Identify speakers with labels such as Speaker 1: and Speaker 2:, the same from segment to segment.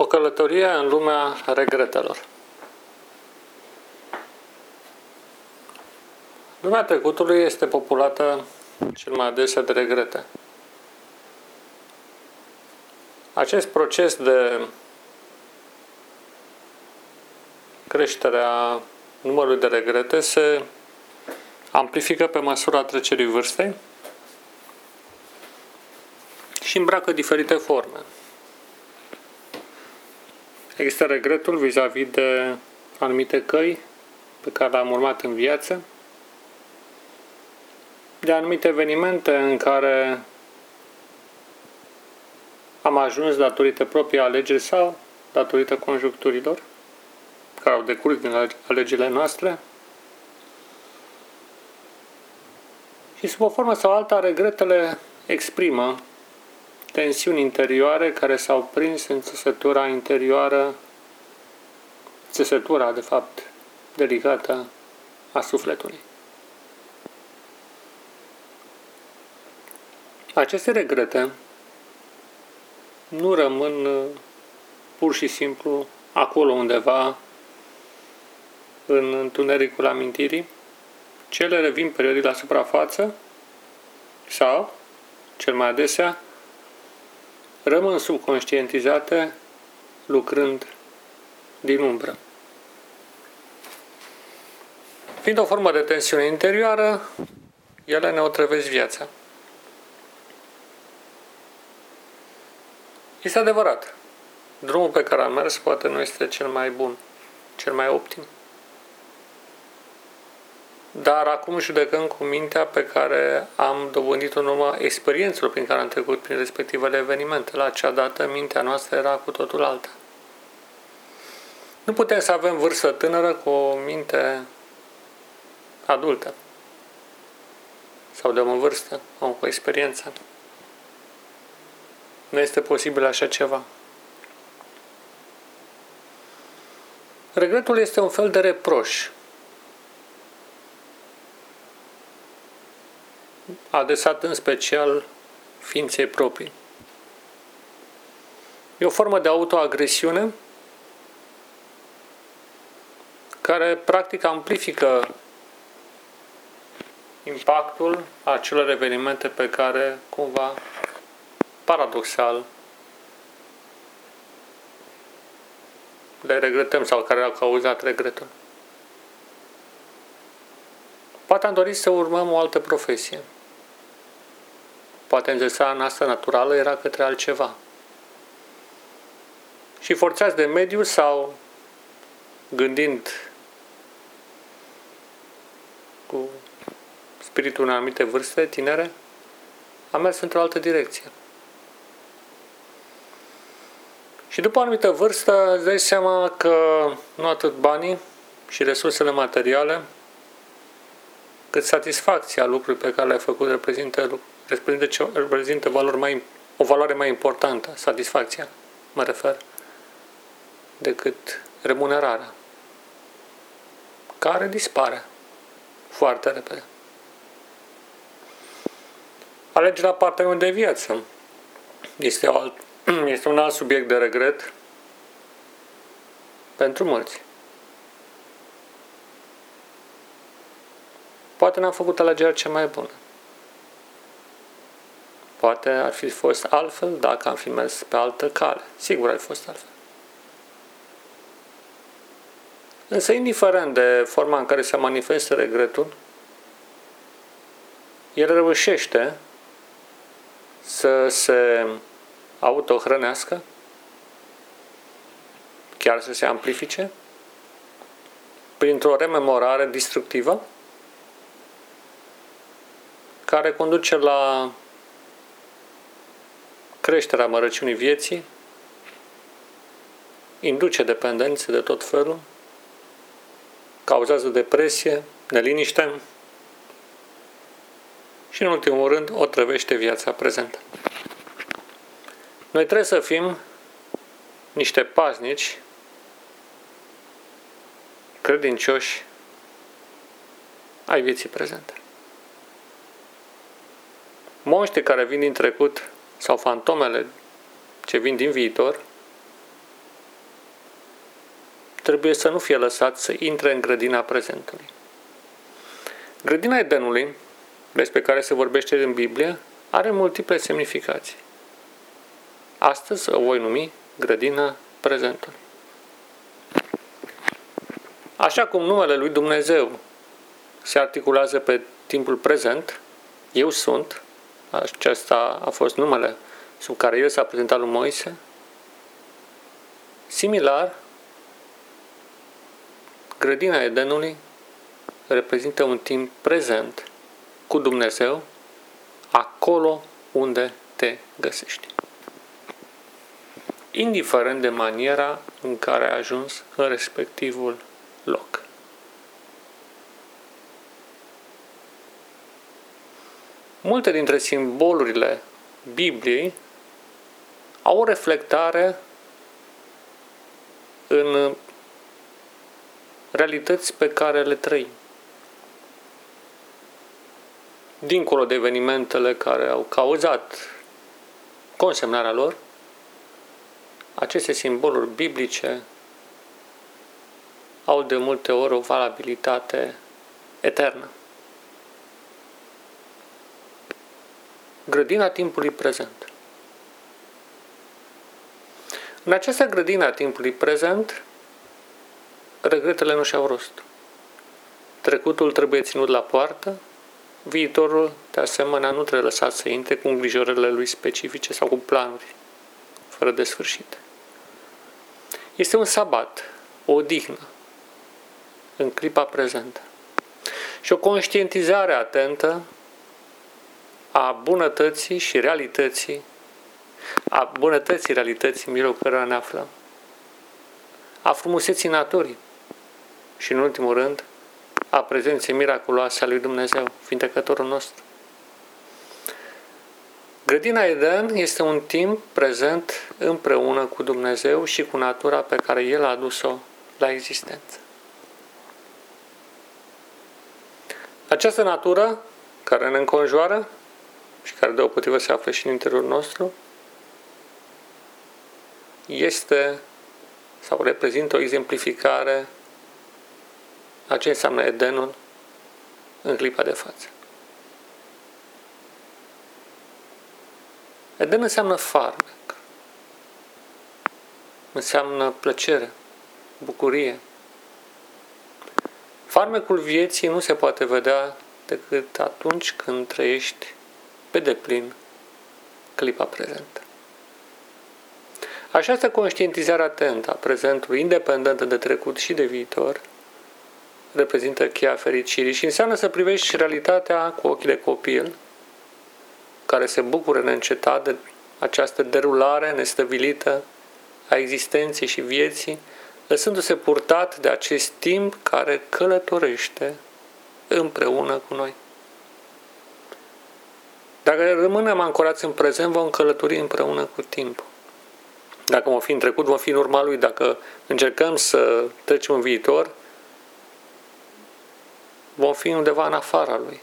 Speaker 1: O călătorie în lumea regretelor. Lumea trecutului este populată cel mai adesea de regrete. Acest proces de creștere a numărului de regrete se amplifică pe măsura trecerii vârstei și îmbracă diferite forme. Există regretul vis-a-vis de anumite căi pe care le-am urmat în viață, de anumite evenimente în care am ajuns datorită proprii alegeri sau datorită conjuncturilor care au decurs din alegerile noastre. Și sub o formă sau alta, regretele exprimă tensiuni interioare care s-au prins în țesătura interioară, țesătura, de fapt, delicată a sufletului. Aceste regrete nu rămân uh, pur și simplu acolo undeva în întunericul amintirii, cele revin periodic la suprafață sau, cel mai adesea, rămân subconștientizate lucrând din umbră. Fiind o formă de tensiune interioară, ele ne otrăvesc viața. Este adevărat. Drumul pe care am mers poate nu este cel mai bun, cel mai optim. Dar acum judecăm cu mintea pe care am dobândit-o în urma experiențelor prin care am trecut prin respectivele evenimente. La acea dată, mintea noastră era cu totul alta. Nu putem să avem vârstă tânără cu o minte adultă sau de o vârstă, om cu experiență. Nu este posibil așa ceva. Regretul este un fel de reproș adresat în special ființei proprii. E o formă de autoagresiune care practic amplifică impactul acelor evenimente pe care cumva paradoxal le regretăm sau care au cauzat regretul. Poate am dorit să urmăm o altă profesie. Poate înzăsa noastră naturală era către altceva. Și forțați de mediu sau gândind cu spiritul în anumite vârste tinere, am mers într-o altă direcție. Și după o anumită vârstă îți dai seama că nu atât banii și resursele materiale, cât satisfacția lucrului pe care le-ai făcut reprezintă, reprezintă, reprezintă valori mai, o valoare mai importantă, satisfacția, mă refer, decât remunerarea, care dispare foarte repede. Alegerea partenerului de viață este, o alt, este un alt subiect de regret pentru mulți. Poate n-am făcut alegerea cea mai bună. Poate ar fi fost altfel dacă am fi mers pe altă cale. Sigur ar fi fost altfel. Însă, indiferent de forma în care se manifestă regretul, el reușește să se autohrănească, chiar să se amplifice, printr-o rememorare destructivă, care conduce la creșterea mărăciunii vieții, induce dependențe de tot felul, cauzează depresie, neliniște și, în ultimul rând, o trăvește viața prezentă. Noi trebuie să fim niște paznici, credincioși ai vieții prezente. Monștri care vin din trecut sau fantomele ce vin din viitor trebuie să nu fie lăsat să intre în grădina prezentului. Grădina Edenului, despre care se vorbește în Biblie, are multiple semnificații. Astăzi o voi numi grădina prezentului. Așa cum numele lui Dumnezeu se articulează pe timpul prezent, eu sunt, acesta a fost numele sub care el s-a prezentat lui Moise, similar, grădina Edenului reprezintă un timp prezent cu Dumnezeu acolo unde te găsești. Indiferent de maniera în care ai ajuns în respectivul loc. Multe dintre simbolurile Bibliei au o reflectare în realități pe care le trăim. Dincolo de evenimentele care au cauzat consemnarea lor, aceste simboluri biblice au de multe ori o valabilitate eternă. Grădina timpului prezent. În această grădină a timpului prezent, regretele nu și-au rost. Trecutul trebuie ținut la poartă, viitorul, de asemenea, nu trebuie lăsat să intre cu îngrijorările lui specifice sau cu planuri fără de sfârșit. Este un sabat, o odihnă, în clipa prezentă. Și o conștientizare atentă a bunătății și realității, a bunătății realității în mijlocul cărora ne aflăm, a frumuseții naturii și, în ultimul rând, a prezenței miraculoase a lui Dumnezeu, vindecătorul nostru. Grădina Eden este un timp prezent împreună cu Dumnezeu și cu natura pe care El a adus-o la existență. Această natură care ne înconjoară și care deopotrivă se află și în interiorul nostru, este sau reprezintă o exemplificare a ce înseamnă Edenul în clipa de față. Eden înseamnă farmec, înseamnă plăcere, bucurie. Farmecul vieții nu se poate vedea decât atunci când trăiești pe deplin clipa prezentă. Această conștientizare atentă a prezentului, independentă de trecut și de viitor, reprezintă cheia fericirii și înseamnă să privești realitatea cu ochii de copil, care se bucură neîncetat de această derulare nestăvilită a existenței și vieții, lăsându-se purtat de acest timp care călătorește împreună cu noi. Dacă rămânem ancorați în prezent, vom călători împreună cu timpul. Dacă vom fi în trecut, vom fi în urma lui. Dacă încercăm să trecem în viitor, vom fi undeva în afara lui.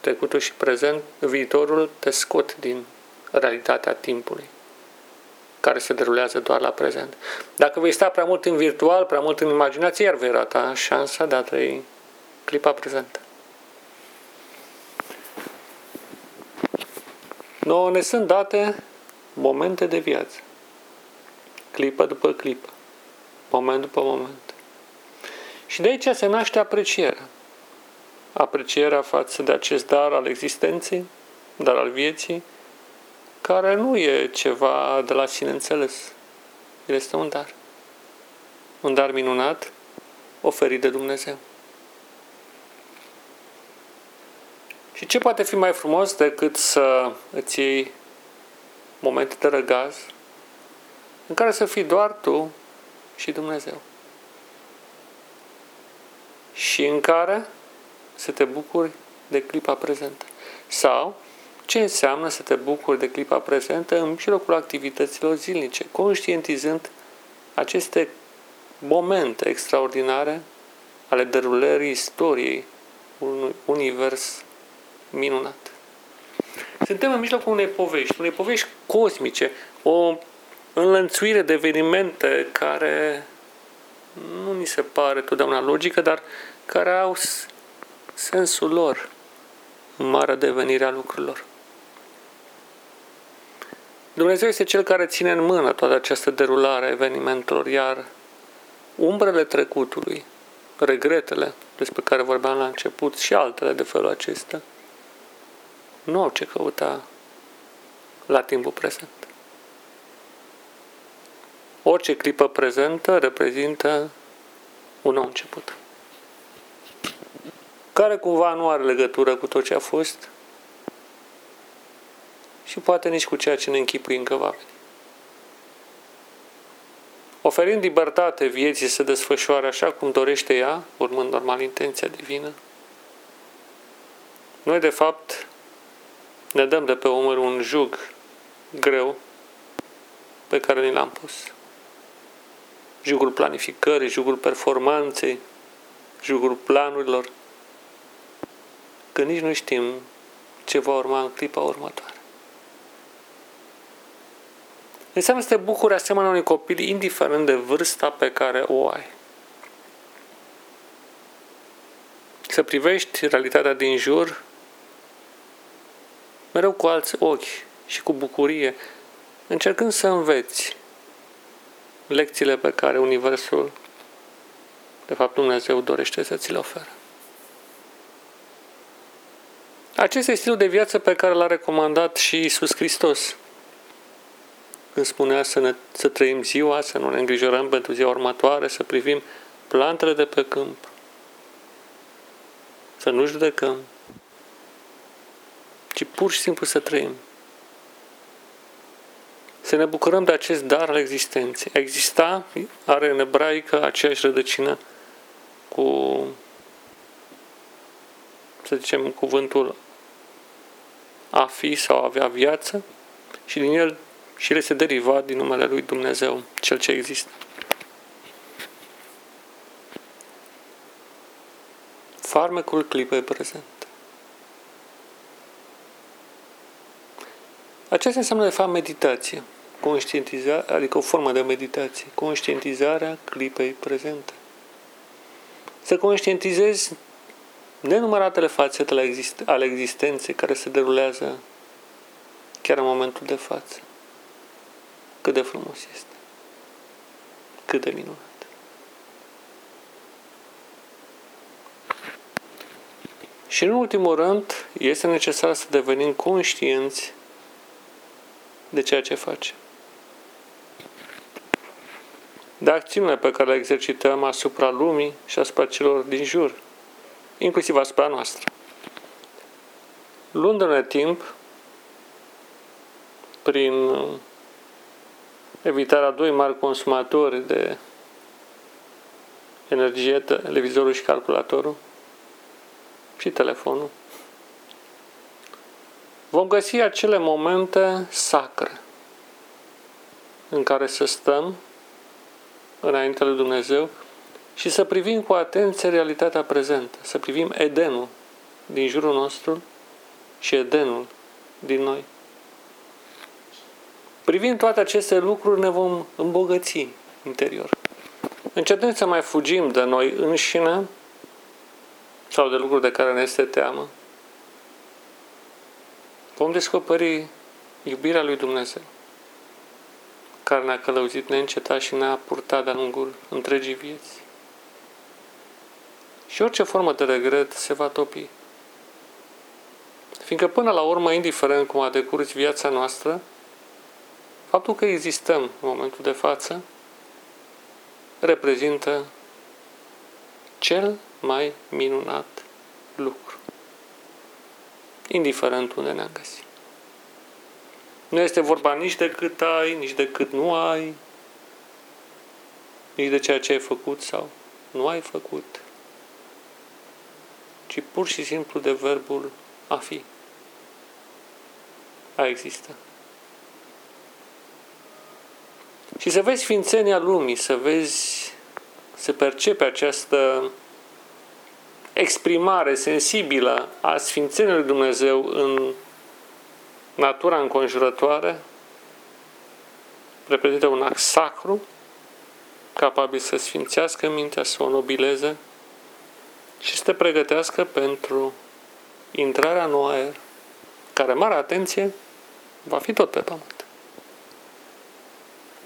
Speaker 1: Trecutul și prezent, viitorul te scot din realitatea timpului care se derulează doar la prezent. Dacă vei sta prea mult în virtual, prea mult în imaginație, iar vei rata șansa de a trăi clipa prezentă. Nouă ne sunt date momente de viață, clipă după clipă, moment după moment. Și de aici se naște aprecierea. Aprecierea față de acest dar al existenței, dar al vieții, care nu e ceva de la sine înțeles. El este un dar. Un dar minunat oferit de Dumnezeu. Și ce poate fi mai frumos decât să îți iei momente de răgaz în care să fii doar tu și Dumnezeu. Și în care să te bucuri de clipa prezentă. Sau ce înseamnă să te bucuri de clipa prezentă în mijlocul activităților zilnice, conștientizând aceste momente extraordinare ale derulării istoriei unui univers minunat. Suntem în mijlocul unei povești, unei povești cosmice, o înlănțuire de evenimente care nu ni se pare totdeauna logică, dar care au sensul lor în marea devenire a lucrurilor. Dumnezeu este Cel care ține în mână toată această derulare a evenimentelor, iar umbrele trecutului, regretele despre care vorbeam la început și altele de felul acesta, nu au ce căuta la timpul prezent. Orice clipă prezentă reprezintă un nou început. Care cumva nu are legătură cu tot ce a fost și poate nici cu ceea ce ne închipui încă va veni. Oferind libertate vieții să desfășoare așa cum dorește ea, urmând normal intenția divină, noi de fapt ne dăm de pe umăr un jug greu pe care ni l-am pus. Jugul planificării, jugul performanței, jugul planurilor, că nici nu știm ce va urma în clipa următoare. Înseamnă să te bucuri asemenea unui copil, indiferent de vârsta pe care o ai. Să privești realitatea din jur mereu cu alți ochi și cu bucurie, încercând să înveți lecțiile pe care Universul, de fapt Dumnezeu, dorește să ți le oferă. Acesta este stilul de viață pe care l-a recomandat și Isus Hristos. Când spunea să, ne, să trăim ziua, să nu ne îngrijorăm pentru ziua următoare, să privim plantele de pe câmp, să nu judecăm, ci pur și simplu să trăim. Să ne bucurăm de acest dar al existenței. Exista are în ebraică aceeași rădăcină cu, să zicem, cuvântul a fi sau a avea viață și din el și el se deriva din numele lui Dumnezeu, cel ce există. Farmecul clipei prezent. Aceasta înseamnă, de fapt, meditație. Conștientizare, adică o formă de meditație. Conștientizarea clipei prezente. Să conștientizezi nenumăratele fațete ale existenței care se derulează chiar în momentul de față. Cât de frumos este. Cât de minunat. Și în ultimul rând, este necesar să devenim conștienți de ceea ce face. De acțiunile pe care le exercităm asupra lumii și asupra celor din jur, inclusiv asupra noastră. Luându-ne timp, prin evitarea doi mari consumatori de energie, televizorul și calculatorul și telefonul, vom găsi acele momente sacre în care să stăm înainte lui Dumnezeu și să privim cu atenție realitatea prezentă, să privim Edenul din jurul nostru și Edenul din noi. Privind toate aceste lucruri ne vom îmbogăți interior. Încetând să mai fugim de noi înșine sau de lucruri de care ne este teamă, vom descoperi iubirea lui Dumnezeu, care ne-a călăuzit neîncetat și ne-a purtat de-a lungul întregii vieți. Și orice formă de regret se va topi. Fiindcă până la urmă, indiferent cum a decurs viața noastră, faptul că existăm în momentul de față reprezintă cel mai minunat lucru indiferent unde ne-am găsit. Nu este vorba nici de cât ai, nici de cât nu ai, nici de ceea ce ai făcut sau nu ai făcut, ci pur și simplu de verbul a fi, a exista. Și să vezi ființenia lumii, să vezi, să percepe această exprimare sensibilă a Sfințenii lui Dumnezeu în natura înconjurătoare reprezintă un act sacru capabil să sfințească mintea, să o nobileze și să te pregătească pentru intrarea în aer, care, mare atenție, va fi tot pe pământ.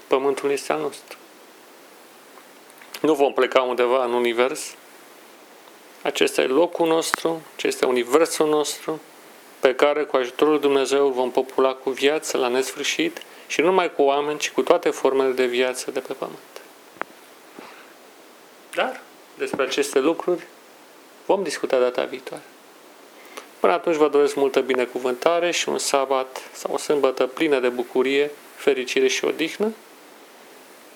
Speaker 1: Pământul este al nostru. Nu vom pleca undeva în univers. Acesta e locul nostru, acesta e universul nostru, pe care cu ajutorul Dumnezeu vom popula cu viață la nesfârșit și nu numai cu oameni, ci cu toate formele de viață de pe pământ. Dar despre aceste lucruri vom discuta data viitoare. Până atunci vă doresc multă binecuvântare și un sabat sau o sâmbătă plină de bucurie, fericire și odihnă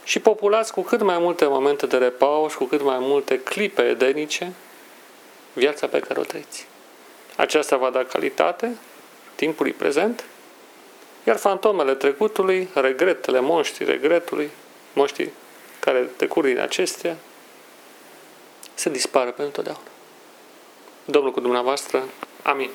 Speaker 1: și populați cu cât mai multe momente de repaus, cu cât mai multe clipe edenice viața pe care o trăiți. Aceasta va da calitate timpului prezent, iar fantomele trecutului, regretele, monștrii regretului, monștrii care decurg din acestea, să dispară pentru totdeauna. Domnul cu dumneavoastră. Amin.